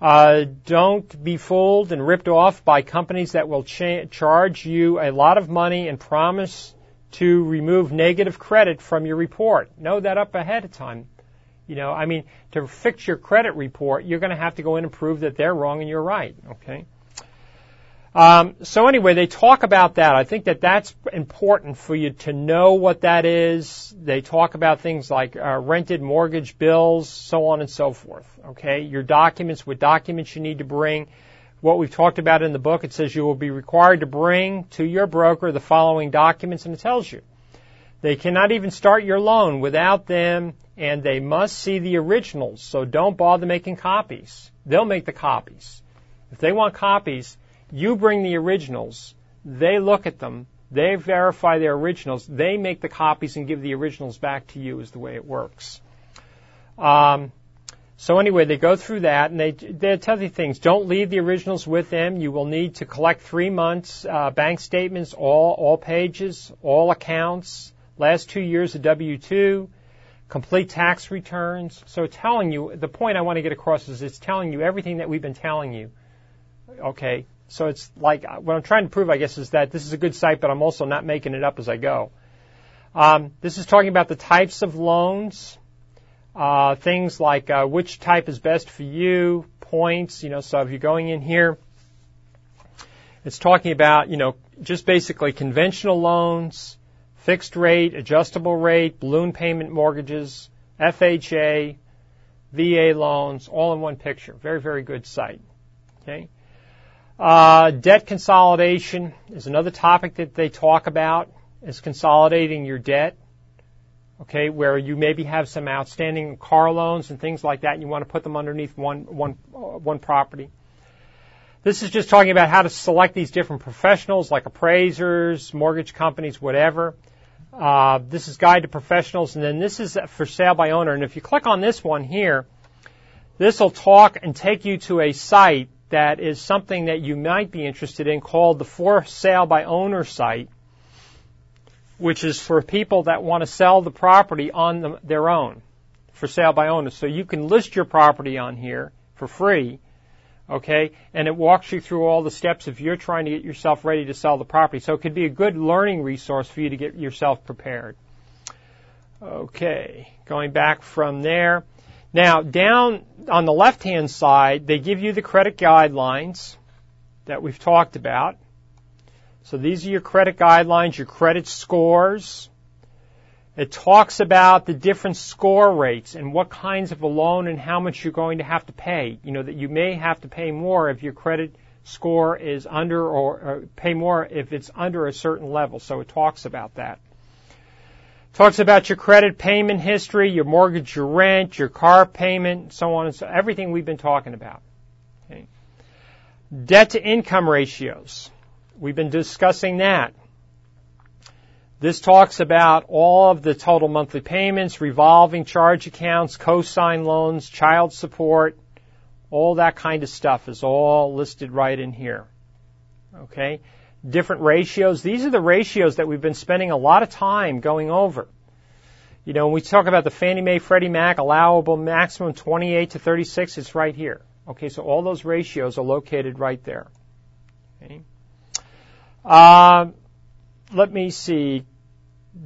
S1: Uh, don't be fooled and ripped off by companies that will cha- charge you a lot of money and promise to remove negative credit from your report. Know that up ahead of time. You know, I mean, to fix your credit report, you're going to have to go in and prove that they're wrong and you're right. Okay. Um, so anyway, they talk about that. I think that that's important for you to know what that is. They talk about things like uh, rented mortgage bills, so on and so forth. Okay, your documents, what documents you need to bring. What we've talked about in the book, it says you will be required to bring to your broker the following documents, and it tells you. They cannot even start your loan without them, and they must see the originals. So don't bother making copies. They'll make the copies. If they want copies, you bring the originals. They look at them. They verify their originals. They make the copies and give the originals back to you is the way it works. Um, so anyway, they go through that and they, they tell you things. Don't leave the originals with them. You will need to collect three months, uh, bank statements, all, all pages, all accounts, last two years of W-2, complete tax returns. So telling you, the point I want to get across is it's telling you everything that we've been telling you. Okay. So it's like what I'm trying to prove, I guess, is that this is a good site, but I'm also not making it up as I go. Um, this is talking about the types of loans, uh, things like uh, which type is best for you, points. You know, so if you're going in here, it's talking about you know just basically conventional loans, fixed rate, adjustable rate, balloon payment mortgages, FHA, VA loans, all in one picture. Very very good site. Okay. Uh, debt consolidation is another topic that they talk about, is consolidating your debt. Okay, where you maybe have some outstanding car loans and things like that, and you want to put them underneath one, one, uh, one property. This is just talking about how to select these different professionals like appraisers, mortgage companies, whatever. Uh, this is guide to professionals, and then this is for sale by owner. And if you click on this one here, this will talk and take you to a site that is something that you might be interested in called the for sale by owner site, which is for people that want to sell the property on the, their own for sale by owner. So you can list your property on here for free, okay, and it walks you through all the steps if you're trying to get yourself ready to sell the property. So it could be a good learning resource for you to get yourself prepared. Okay, going back from there. Now, down on the left-hand side, they give you the credit guidelines that we've talked about. So these are your credit guidelines, your credit scores. It talks about the different score rates and what kinds of a loan and how much you're going to have to pay. You know, that you may have to pay more if your credit score is under or, or pay more if it's under a certain level. So it talks about that. Talks about your credit payment history, your mortgage, your rent, your car payment, so on and so everything we've been talking about. Okay. Debt to income ratios. We've been discussing that. This talks about all of the total monthly payments, revolving charge accounts, cosign loans, child support, all that kind of stuff is all listed right in here. Okay? Different ratios. These are the ratios that we've been spending a lot of time going over. You know, when we talk about the Fannie Mae, Freddie Mac allowable maximum 28 to 36, it's right here. Okay, so all those ratios are located right there. Okay. Uh, let me see.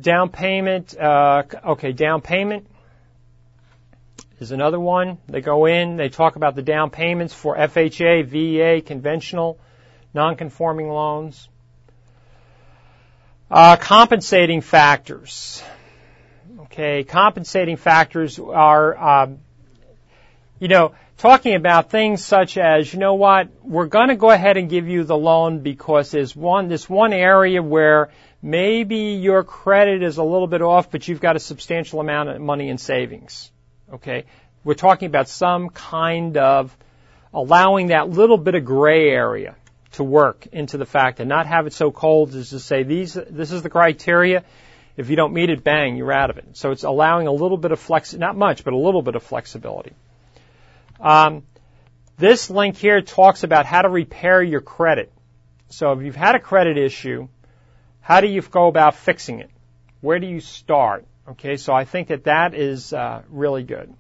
S1: Down payment. Uh, okay, down payment is another one. They go in, they talk about the down payments for FHA, VA, conventional, non-conforming loans. Uh, compensating factors. Okay, compensating factors are, um, you know, talking about things such as, you know what, we're going to go ahead and give you the loan because there's one, this one area where maybe your credit is a little bit off, but you've got a substantial amount of money in savings. Okay? We're talking about some kind of allowing that little bit of gray area to work into the fact and not have it so cold as to say these, this is the criteria. If you don't meet it, bang, you're out of it. So it's allowing a little bit of flex, not much, but a little bit of flexibility. Um, this link here talks about how to repair your credit. So if you've had a credit issue, how do you go about fixing it? Where do you start? Okay, so I think that that is uh, really good.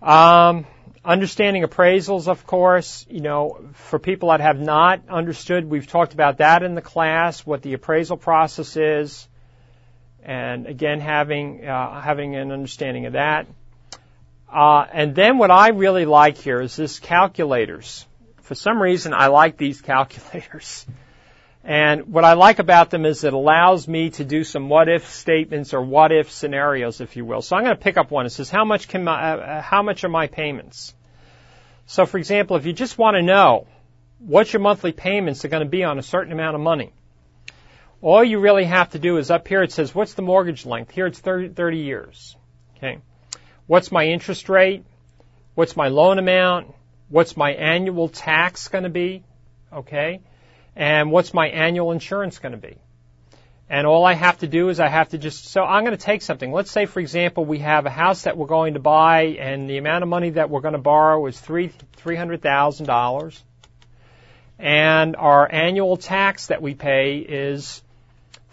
S1: Um, understanding appraisals, of course, you know, for people that have not understood, we've talked about that in the class, what the appraisal process is, and again, having uh, having an understanding of that. Uh, and then what I really like here is this calculators. For some reason, I like these calculators. And what I like about them is it allows me to do some what if statements or what if scenarios, if you will. So I'm going to pick up one. It says, how much can my, uh, uh, how much are my payments? So for example, if you just want to know what your monthly payments are going to be on a certain amount of money, all you really have to do is up here it says, what's the mortgage length? Here it's 30, 30 years. Okay. What's my interest rate? What's my loan amount? What's my annual tax going to be? Okay and what's my annual insurance going to be? And all I have to do is I have to just, so I'm going to take something. Let's say, for example, we have a house that we're going to buy and the amount of money that we're going to borrow is three, $300,000. And our annual tax that we pay is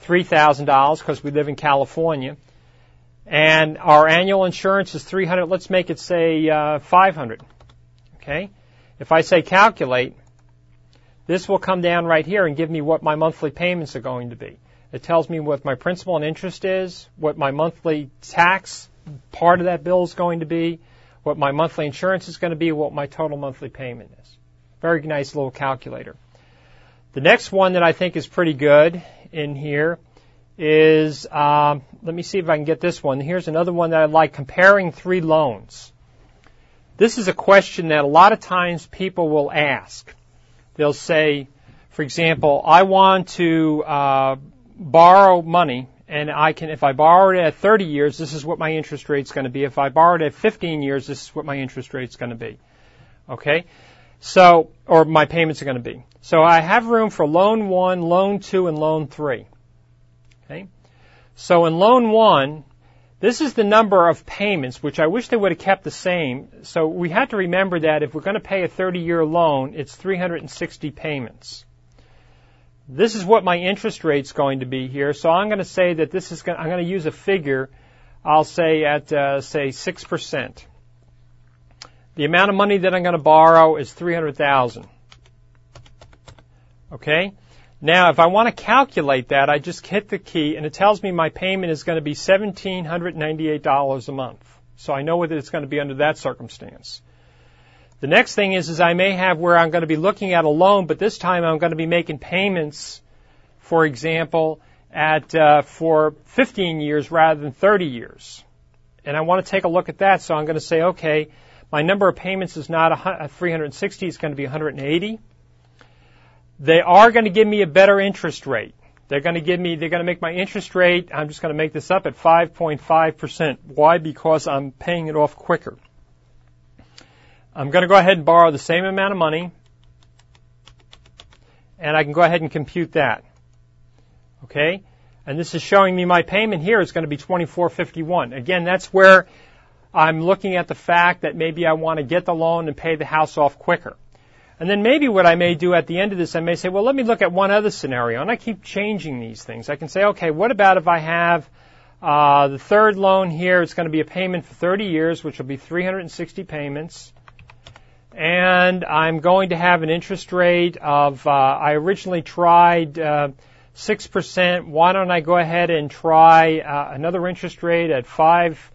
S1: $3,000 because we live in California. And our annual insurance is 300, let's make it say, uh, 500. Okay? If I say calculate, this will come down right here and give me what my monthly payments are going to be. It tells me what my principal and interest is, what my monthly tax part of that bill is going to be, what my monthly insurance is going to be, what my total monthly payment is. Very nice little calculator. The next one that I think is pretty good in here is, um, let me see if I can get this one. Here's another one that I like, comparing three loans. This is a question that a lot of times people will ask they'll say, for example, I want to uh, borrow money, and I can, if I borrow it at 30 years, this is what my interest rate is going to be. If I borrow it at 15 years, this is what my interest rate is going to be. Okay, so or my payments are going to be. So I have room for loan one, loan two, and loan three. So in loan one, this is the number of payments, which I wish they would have kept the same. So we have to remember that if we're going to pay a 30 year loan, it's 360 payments. This is what my interest rate's going to be here. So I'm going to say that this is going, I'm going to use a figure. I'll say at, uh, say 6%. The amount of money that I'm going to borrow is 300,000. Okay? Now, if I want to calculate that, I just hit the key and it tells me my payment is going to be $1,798 a month. So I know whether it's going to be under that circumstance. The next thing is, is I may have where I'm going to be looking at a loan, but this time I'm going to be making payments, for example, at uh, for 15 years rather than 30 years. And I want to take a look at that, so I'm going to say, okay, my number of payments is not 360, it's going to be 180. They are going to give me a better interest rate. They're going to give me, they're going to make my interest rate, I'm just going to make this up at 5.5%. Why? Because I'm paying it off quicker. I'm going to go ahead and borrow the same amount of money, and I can go ahead and compute that. Okay? And this is showing me my payment here is going to be 2451. Again, that's where I'm looking at the fact that maybe I want to get the loan and pay the house off quicker. And then maybe what I may do at the end of this, I may say, well, let me look at one other scenario. And I keep changing these things. I can say, okay, what about if I have uh, the third loan here? It's going to be a payment for 30 years, which will be 360 payments. And I'm going to have an interest rate of, uh, I originally tried uh, 6%. Why don't I go ahead and try uh, another interest rate at 5,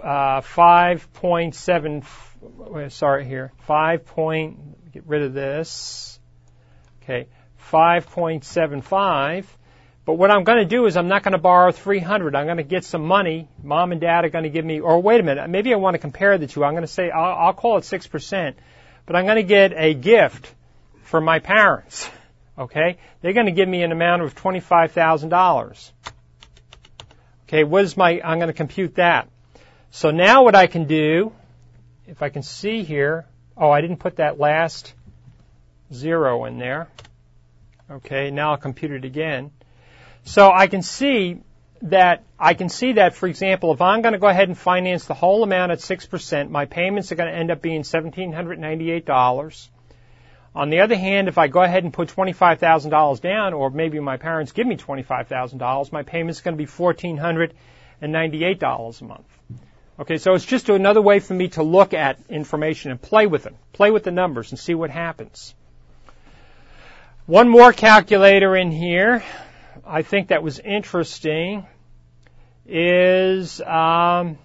S1: uh, 5.7, sorry here, 5 point, get rid of this. Okay, 5.75. But what I'm going to do is I'm not going to borrow 300. I'm going to get some money. Mom and dad are going to give me, or wait a minute, maybe I want to compare the two. I'm going to say, I'll, I'll call it 6%, but I'm going to get a gift for my parents. Okay? They're going to give me an amount of $25,000. Okay, what is my, I'm going to compute that. So now what I can do, if I can see here, Oh, I didn't put that last zero in there. Okay, now I'll compute it again. So I can see that I can see that, for example, if I'm going to go ahead and finance the whole amount at six percent, my payments are going to end up being seventeen hundred ninety-eight dollars. On the other hand, if I go ahead and put twenty-five thousand dollars down, or maybe my parents give me twenty-five thousand dollars, my payment's going to be fourteen hundred and ninety-eight dollars a month. Okay, so it's just another way for me to look at information and play with them, Play with the numbers and see what happens. One more calculator in here, I think that was interesting, is, um,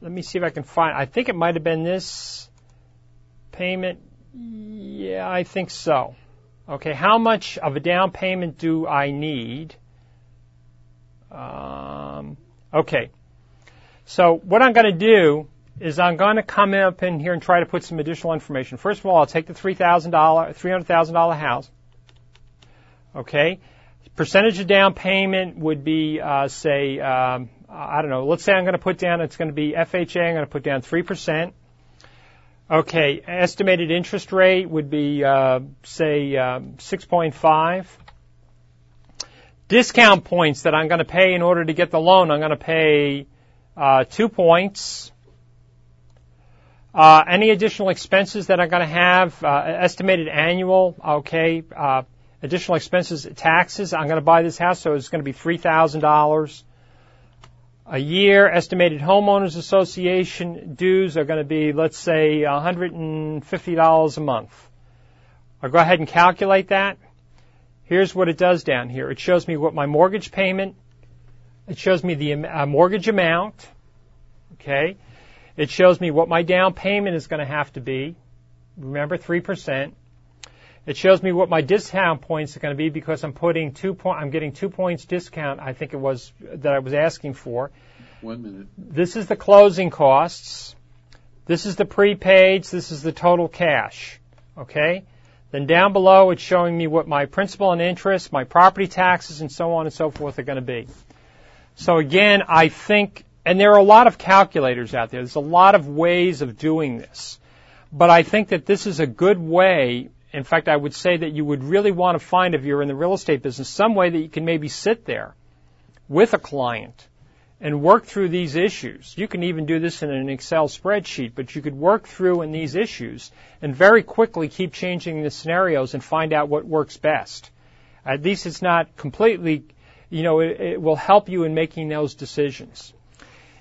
S1: let me see if I can find, I think it might have been this payment. Yeah, I think so. Okay, how much of a down payment do I need? Um, okay, so what I'm going to do is I'm going to come up in here and try to put some additional information. First of all, I'll take the $3,000, $300,000 house. Okay. Percentage of down payment would be, uh, say, um, I don't know, let's say I'm going to put down, it's going to be FHA, I'm going to put down 3%. Okay, estimated interest rate would be, uh, say, uh, 6.5. Discount points that I'm going to pay in order to get the loan, I'm going to pay uh, two points. Uh, any additional expenses that I'm going to have, uh, estimated annual, okay, uh, additional expenses, taxes. I'm going to buy this house, so it's going to be three thousand dollars a year. Estimated homeowners association dues are going to be, let's say, $150 a month. I'll go ahead and calculate that. Here's what it does down here. It shows me what my mortgage payment it shows me the uh, mortgage amount. Okay. It shows me what my down payment is going to have to be. Remember, 3%. It shows me what my discount points are going to be because I'm putting two point, I'm getting two points discount, I think it was, that I was asking for.
S2: One minute.
S1: This is the closing costs. This is the prepaids. This is the total cash. Okay? Then down below, it's showing me what my principal and interest, my property taxes, and so on and so forth are going to be. So again, I think, and there are a lot of calculators out there. There's a lot of ways of doing this. But I think that this is a good way. In fact, I would say that you would really want to find, if you're in the real estate business, some way that you can maybe sit there with a client and work through these issues. You can even do this in an Excel spreadsheet, but you could work through in these issues and very quickly keep changing the scenarios and find out what works best. At least it's not completely you know, it, it will help you in making those decisions.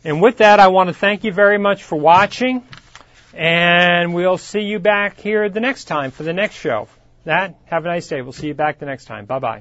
S1: And with that, I want to thank you very much for watching, and we'll see you back here the next time for the next show. That, have a nice day. We'll see you back the next time. Bye bye.